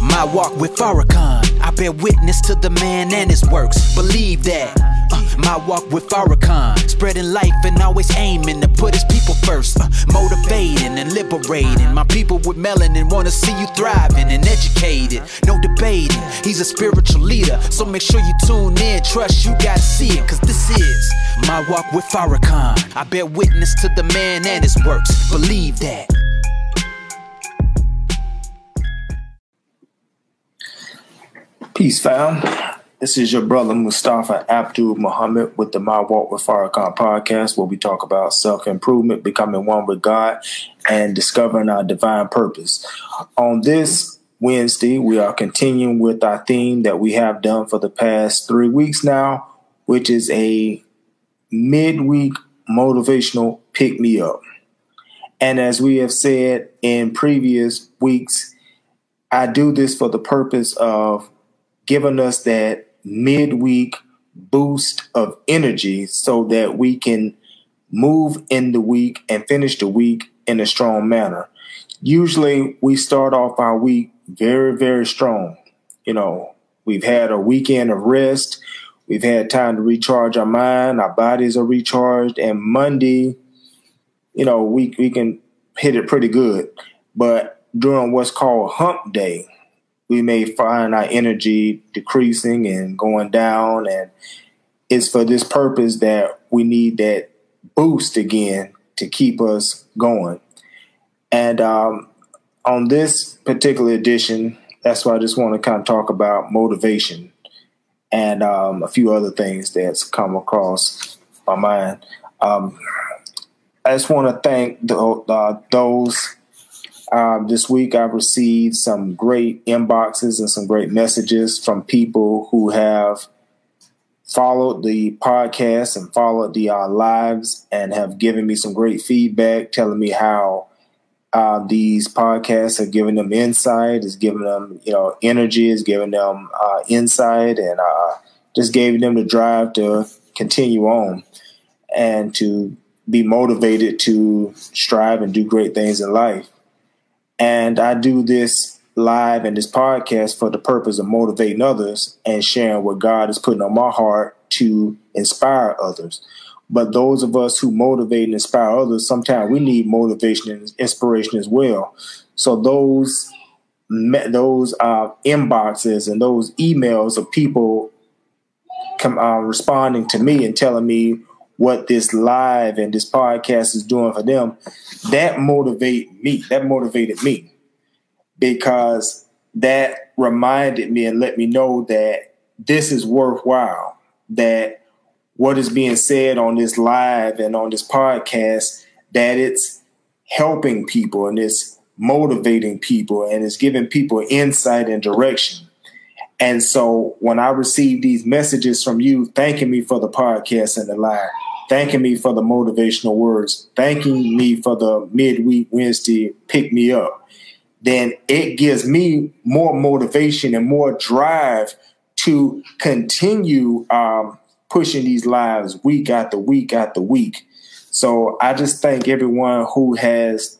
My walk with Farrakhan. I bear witness to the man and his works. Believe that. Uh, my walk with Farrakhan. Spreading life and always aiming to put his people first. Uh, motivating and liberating. My people with melanin wanna see you thriving and educated. No debating. He's a spiritual leader. So make sure you tune in. Trust you gotta see it. Cause this is my walk with Farrakhan. I bear witness to the man and his works. Believe that. Peace, fam. This is your brother Mustafa Abdul Muhammad with the My Walk with Farrakhan podcast, where we talk about self improvement, becoming one with God, and discovering our divine purpose. On this Wednesday, we are continuing with our theme that we have done for the past three weeks now, which is a midweek motivational pick me up. And as we have said in previous weeks, I do this for the purpose of giving us that midweek boost of energy so that we can move in the week and finish the week in a strong manner. Usually we start off our week very, very strong. You know, we've had a weekend of rest. We've had time to recharge our mind. Our bodies are recharged. And Monday, you know, we, we can hit it pretty good. But during what's called hump day, we may find our energy decreasing and going down. And it's for this purpose that we need that boost again to keep us going. And um, on this particular edition, that's why I just want to kind of talk about motivation and um, a few other things that's come across my mind. Um, I just want to thank the, uh, those um, this week, I've received some great inboxes and some great messages from people who have followed the podcast and followed the uh, lives and have given me some great feedback, telling me how uh, these podcasts are giving them insight, is giving them you know energy, is giving them uh, insight, and uh, just giving them the drive to continue on and to be motivated to strive and do great things in life. And I do this live and this podcast for the purpose of motivating others and sharing what God is putting on my heart to inspire others. But those of us who motivate and inspire others, sometimes we need motivation and inspiration as well. So those those uh, inboxes and those emails of people come uh, responding to me and telling me what this live and this podcast is doing for them, that motivate me. That motivated me because that reminded me and let me know that this is worthwhile. That what is being said on this live and on this podcast, that it's helping people and it's motivating people and it's giving people insight and direction. And so when I receive these messages from you thanking me for the podcast and the live, thanking me for the motivational words, thanking me for the midweek Wednesday pick me up, then it gives me more motivation and more drive to continue um, pushing these lives week after week after week. So I just thank everyone who has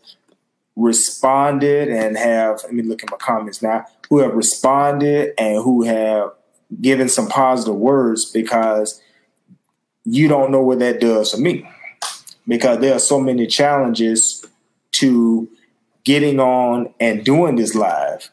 responded and have, let me look at my comments now, who have responded and who have given some positive words because you don't know what that does for me because there are so many challenges to getting on and doing this live.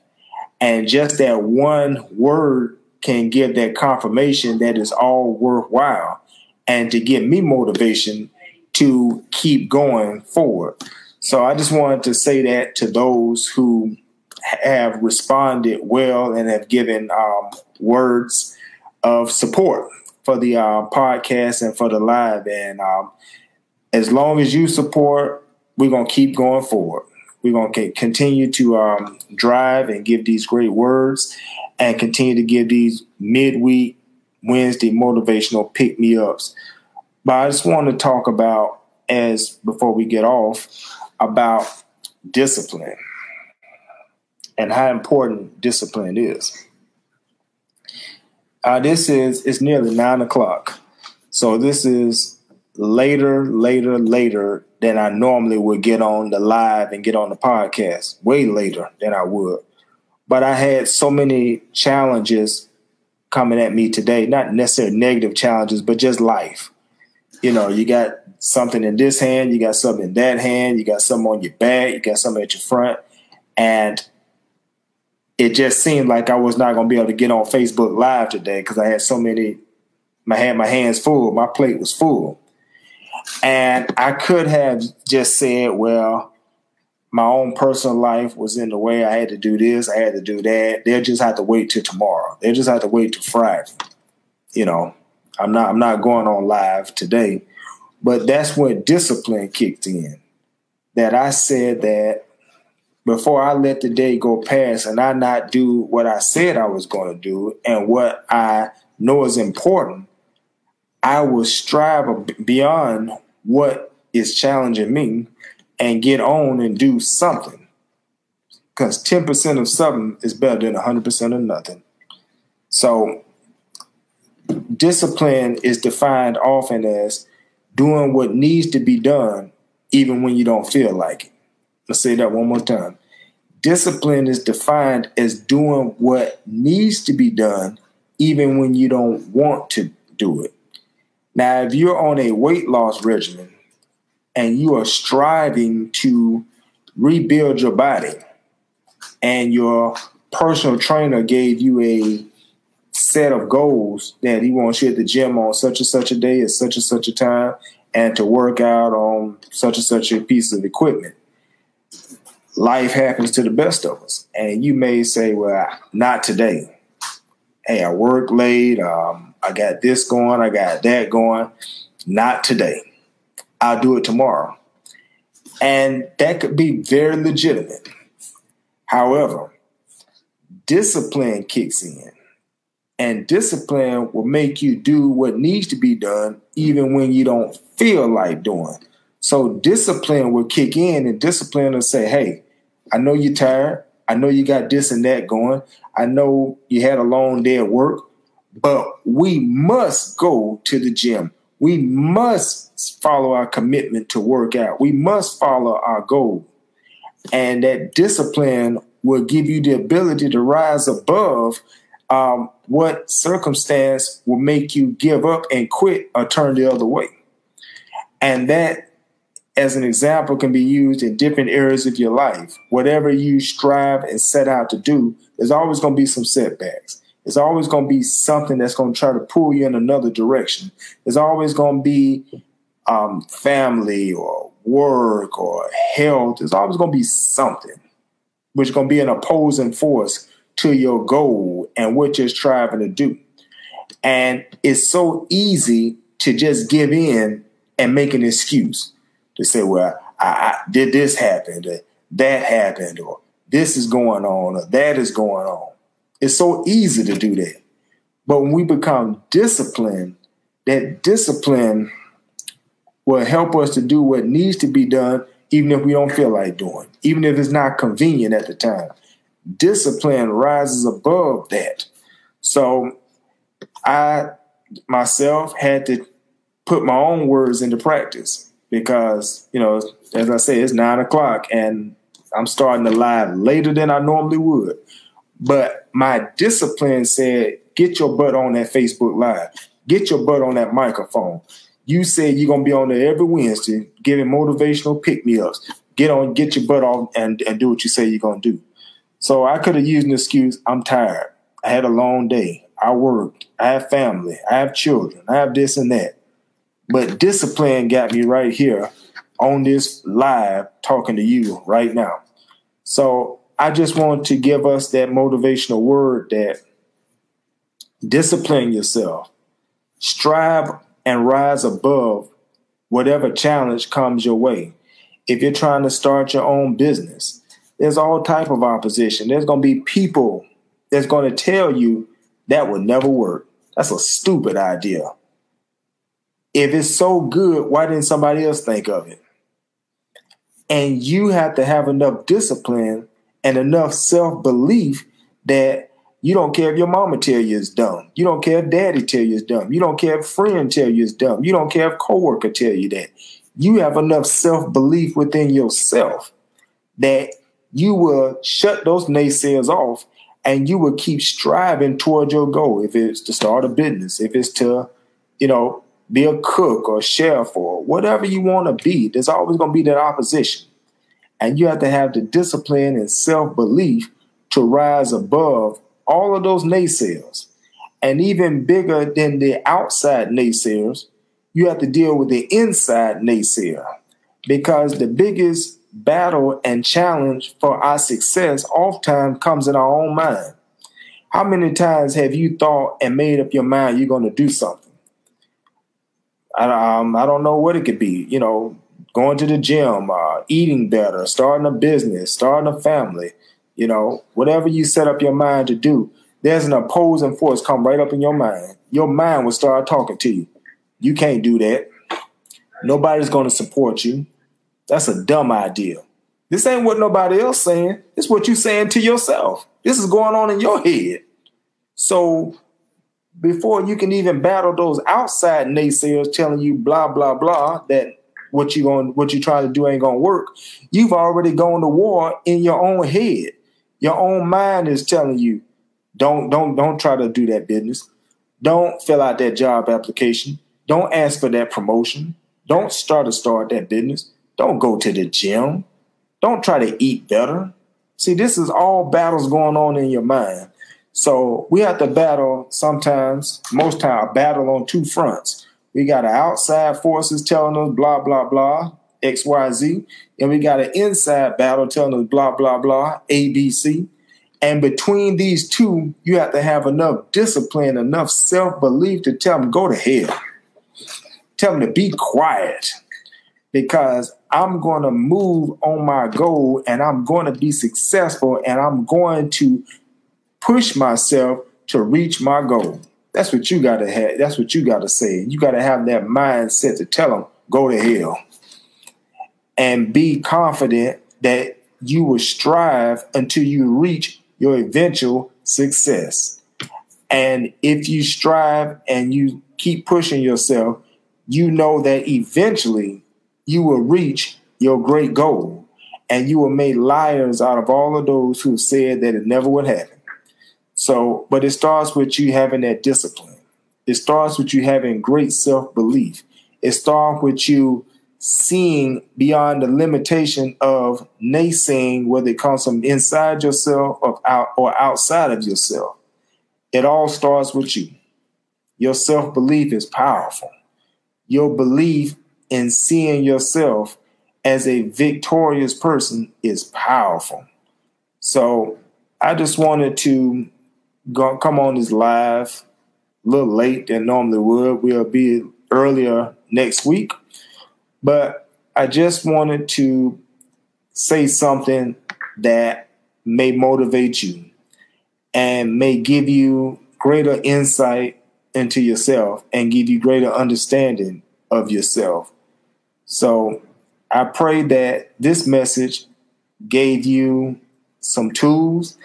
And just that one word can give that confirmation that it's all worthwhile and to give me motivation to keep going forward. So I just wanted to say that to those who have responded well and have given um, words of support for the uh, podcast and for the live. And um, as long as you support, we're gonna keep going forward. We're gonna continue to um, drive and give these great words, and continue to give these midweek Wednesday motivational pick me ups. But I just want to talk about as before we get off about discipline and how important discipline is. Uh, this is it's nearly nine o'clock, so this is later, later, later than I normally would get on the live and get on the podcast. Way later than I would, but I had so many challenges coming at me today, not necessarily negative challenges, but just life. You know, you got something in this hand, you got something in that hand, you got something on your back, you got something at your front. And it just seemed like I was not going to be able to get on Facebook Live today because I had so many, I had my hands full, my plate was full. And I could have just said, well, my own personal life was in the way. I had to do this, I had to do that. They'll just have to wait till tomorrow. They'll just have to wait till Friday. You know, I'm not I'm not going on live today. But that's when discipline kicked in. That I said that before I let the day go past and I not do what I said I was going to do and what I know is important, I will strive beyond what is challenging me and get on and do something. Because 10% of something is better than 100% of nothing. So, discipline is defined often as doing what needs to be done, even when you don't feel like it. Let's say that one more time. Discipline is defined as doing what needs to be done, even when you don't want to do it. Now, if you're on a weight loss regimen and you are striving to rebuild your body, and your personal trainer gave you a set of goals that he wants you at the gym on such and such a day at such and such a time and to work out on such and such a piece of equipment. Life happens to the best of us. And you may say, well, not today. Hey, I work late. Um, I got this going. I got that going. Not today. I'll do it tomorrow. And that could be very legitimate. However, discipline kicks in and discipline will make you do what needs to be done, even when you don't feel like doing. So discipline will kick in, and discipline will say, "Hey, I know you're tired. I know you got this and that going. I know you had a long day at work, but we must go to the gym. We must follow our commitment to work out. We must follow our goal, and that discipline will give you the ability to rise above." um, what circumstance will make you give up and quit or turn the other way. And that, as an example, can be used in different areas of your life. Whatever you strive and set out to do, there's always going to be some setbacks. There's always going to be something that's going to try to pull you in another direction. There's always going to be um, family or work or health. There's always going to be something which is going to be an opposing force to your goal and what you're striving to do. And it's so easy to just give in and make an excuse to say, well, I, I did this happen, or that happened, or this is going on, or that is going on. It's so easy to do that. But when we become disciplined, that discipline will help us to do what needs to be done, even if we don't feel like doing, even if it's not convenient at the time discipline rises above that. So I myself had to put my own words into practice because, you know, as I say, it's nine o'clock and I'm starting to live later than I normally would. But my discipline said, get your butt on that Facebook Live, get your butt on that microphone. You said you're gonna be on there every Wednesday, giving motivational pick me ups. Get on, get your butt on, and, and do what you say you're gonna do. So I could have used an excuse. I'm tired. I had a long day. I worked. I have family. I have children. I have this and that. But discipline got me right here on this live talking to you right now. So I just want to give us that motivational word that discipline yourself, strive and rise above whatever challenge comes your way. If you're trying to start your own business, there's all type of opposition. There's going to be people that's going to tell you that would never work. That's a stupid idea. If it's so good, why didn't somebody else think of it? And you have to have enough discipline and enough self belief that you don't care if your mama tell you it's dumb. You don't care if daddy tell you it's dumb. You don't care if friend tell you it's dumb. You don't care if coworker tell you that. You have enough self belief within yourself that you will shut those naysayers off and you will keep striving toward your goal. If it's to start a business, if it's to, you know, be a cook or chef or whatever you want to be, there's always going to be that opposition. And you have to have the discipline and self belief to rise above all of those naysayers. And even bigger than the outside naysayers, you have to deal with the inside naysayer because the biggest battle and challenge for our success oftentimes comes in our own mind. How many times have you thought and made up your mind you're going to do something? I, um, I don't know what it could be. You know, going to the gym, uh, eating better, starting a business, starting a family. You know, whatever you set up your mind to do, there's an opposing force come right up in your mind. Your mind will start talking to you. You can't do that. Nobody's going to support you. That's a dumb idea. This ain't what nobody else saying. It's what you saying to yourself. This is going on in your head. So before you can even battle those outside naysayers telling you blah blah blah that what you going what you trying to do ain't gonna work, you've already gone to war in your own head. Your own mind is telling you, don't don't don't try to do that business. Don't fill out that job application. Don't ask for that promotion. Don't start to start that business. Don't go to the gym. Don't try to eat better. See, this is all battles going on in your mind. So we have to battle sometimes, most time, battle on two fronts. We got an outside forces telling us blah, blah, blah, X, Y, Z. And we got an inside battle telling us blah, blah, blah, A, B, C. And between these two, you have to have enough discipline, enough self belief to tell them, go to hell. Tell them to be quiet because I'm going to move on my goal and I'm going to be successful and I'm going to push myself to reach my goal. That's what you got to have. That's what you got to say. You got to have that mindset to tell them, go to hell. And be confident that you will strive until you reach your eventual success. And if you strive and you keep pushing yourself, you know that eventually you will reach your great goal and you will make liars out of all of those who said that it never would happen. So, but it starts with you having that discipline. It starts with you having great self belief. It starts with you seeing beyond the limitation of naysaying, whether it comes from inside yourself or out or outside of yourself. It all starts with you. Your self belief is powerful. Your belief in seeing yourself as a victorious person is powerful. So I just wanted to go, come on this live a little late than normally would. We'll be earlier next week. But I just wanted to say something that may motivate you and may give you greater insight into yourself and give you greater understanding of yourself. So I pray that this message gave you some tools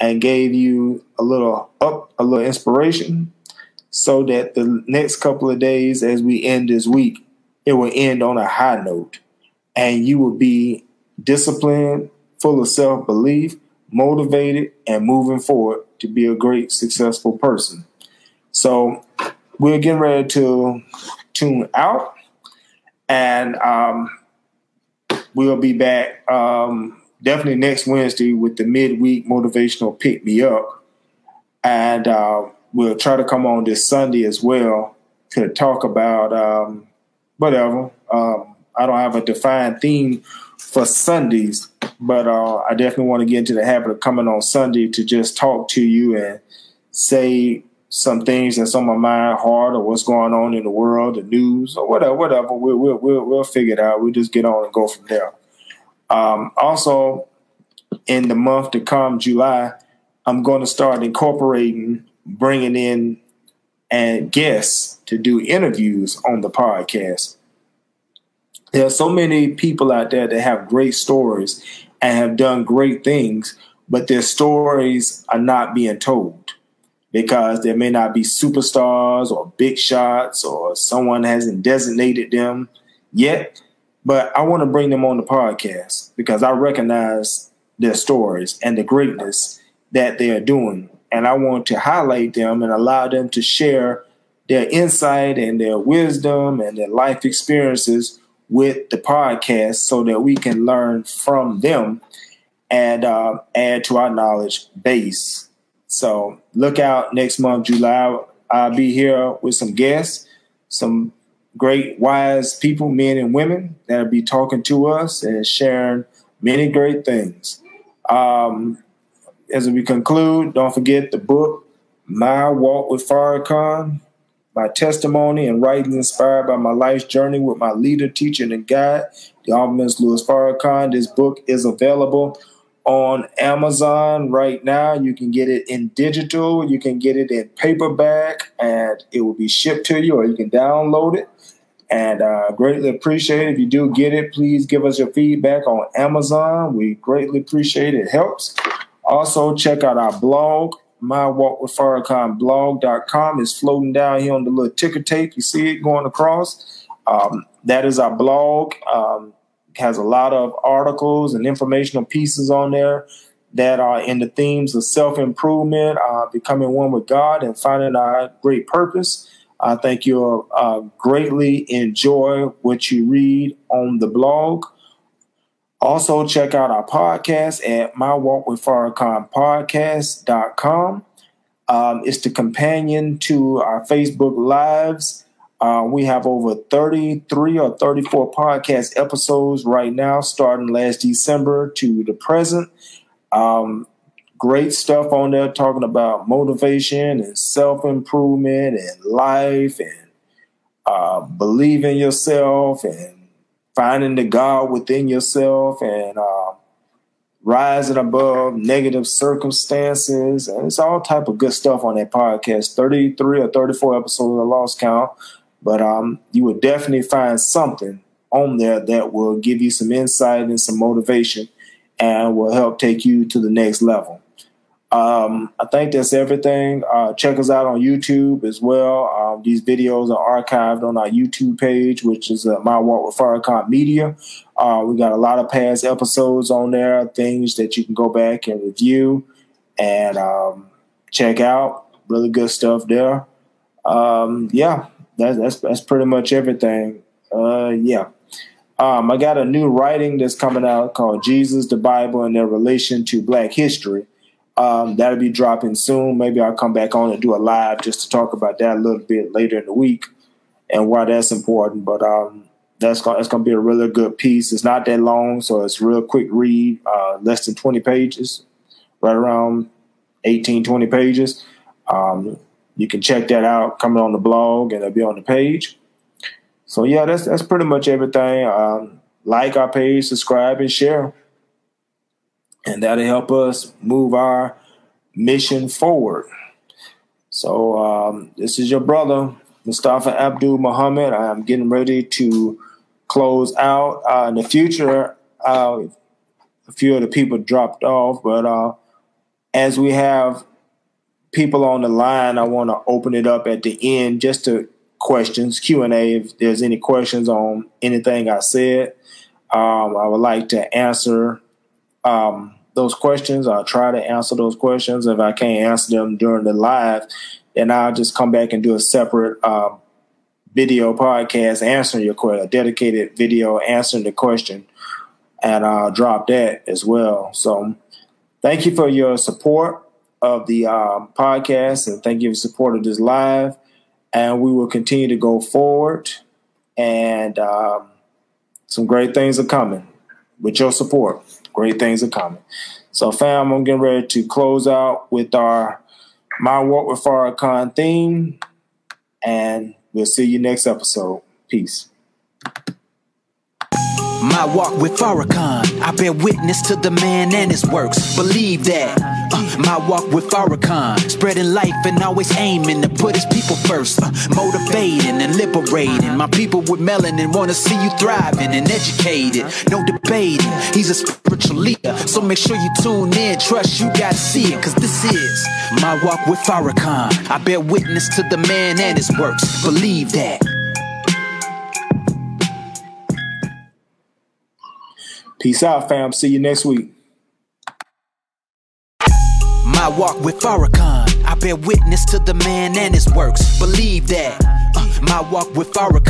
and gave you a little up, a little inspiration so that the next couple of days as we end this week, it will end on a high note and you will be disciplined, full of self belief, motivated, and moving forward to be a great, successful person. So we're getting ready to tune out and um, we'll be back um, definitely next Wednesday with the midweek motivational pick me up, and uh, we'll try to come on this Sunday as well to talk about um, whatever. Um, I don't have a defined theme for Sundays, but uh, I definitely want to get into the habit of coming on Sunday to just talk to you and say some things that's on my mind hard or what's going on in the world, the news or whatever, whatever. We'll, we'll, we'll, we'll figure it out. We'll just get on and go from there. Um, also, in the month to come, July, I'm going to start incorporating bringing in and guests to do interviews on the podcast. There are so many people out there that have great stories and have done great things, but their stories are not being told because there may not be superstars or big shots or someone hasn't designated them yet. But I want to bring them on the podcast because I recognize their stories and the greatness that they are doing. And I want to highlight them and allow them to share their insight and their wisdom and their life experiences with the podcast so that we can learn from them and uh, add to our knowledge base. So look out next month, July. I'll be here with some guests, some great, wise people, men and women that'll be talking to us and sharing many great things. Um, as we conclude, don't forget the book, My Walk with Farrakhan, my testimony and writings inspired by my life's journey with my leader, teacher, and guide, the Honorable Louis Farrakhan. This book is available on Amazon right now. You can get it in digital, you can get it in paperback, and it will be shipped to you, or you can download it. And uh, greatly appreciate it. If you do get it, please give us your feedback on Amazon. We greatly appreciate it. It helps. Also, check out our blog, my walk with Farrakhan blog.com is floating down here on the little ticker tape. You see it going across. Um, that is our blog. Um, has a lot of articles and informational pieces on there that are in the themes of self improvement, uh, becoming one with God, and finding our great purpose. I think you'll uh, greatly enjoy what you read on the blog. Also, check out our podcast at My Walk with Farrakhan podcast.com. Um, it's the companion to our Facebook Lives uh, we have over 33 or 34 podcast episodes right now, starting last December to the present. Um, great stuff on there talking about motivation and self improvement and life and uh, believing yourself and finding the God within yourself and uh, rising above negative circumstances. And it's all type of good stuff on that podcast. 33 or 34 episodes, I lost count. But um, you will definitely find something on there that will give you some insight and some motivation and will help take you to the next level. Um, I think that's everything. Uh, check us out on YouTube as well. Um, these videos are archived on our YouTube page, which is uh, My Walk with Farrakhan Media. Uh, we got a lot of past episodes on there, things that you can go back and review and um, check out. Really good stuff there. Um, yeah, that's that's that's pretty much everything. Uh, yeah. Um, I got a new writing that's coming out called Jesus, the Bible, and their relation to Black history. Um, that'll be dropping soon. Maybe I'll come back on and do a live just to talk about that a little bit later in the week and why that's important. But um, that's gonna, that's going to be a really good piece. It's not that long, so it's real quick read, uh, less than 20 pages, right around 18, 20 pages. Um, you can check that out coming on the blog and it'll be on the page. So yeah, that's that's pretty much everything. Um, like our page, subscribe, and share, and that'll help us move our mission forward. So um, this is your brother Mustafa Abdul Muhammad. I'm getting ready to close out. Uh, in the future, uh, a few of the people dropped off, but uh, as we have people on the line, I want to open it up at the end just to questions, Q&A, if there's any questions on anything I said. Um, I would like to answer um, those questions. I'll try to answer those questions. If I can't answer them during the live, then I'll just come back and do a separate uh, video podcast answering your question, a dedicated video answering the question, and I'll drop that as well. So thank you for your support of the um, podcast and thank you for support of this live. And we will continue to go forward. And um, some great things are coming with your support. Great things are coming. So, fam, I'm getting ready to close out with our My Walk with Farrakhan theme. And we'll see you next episode. Peace. My walk with Farrakhan, I bear witness to the man and his works. Believe that. Uh, my walk with Farrakhan, spreading life and always aiming to put his people first. Uh, motivating and liberating. My people with melanin wanna see you thriving and educated. No debating, he's a leader. So make sure you tune in, trust you gotta see it, cause this is my walk with Farrakhan. I bear witness to the man and his works. Believe that. Peace out, fam. See you next week. my walk with Farrakhan. I bear witness to the man and his works. Believe that. Uh, my walk with Farrakhan.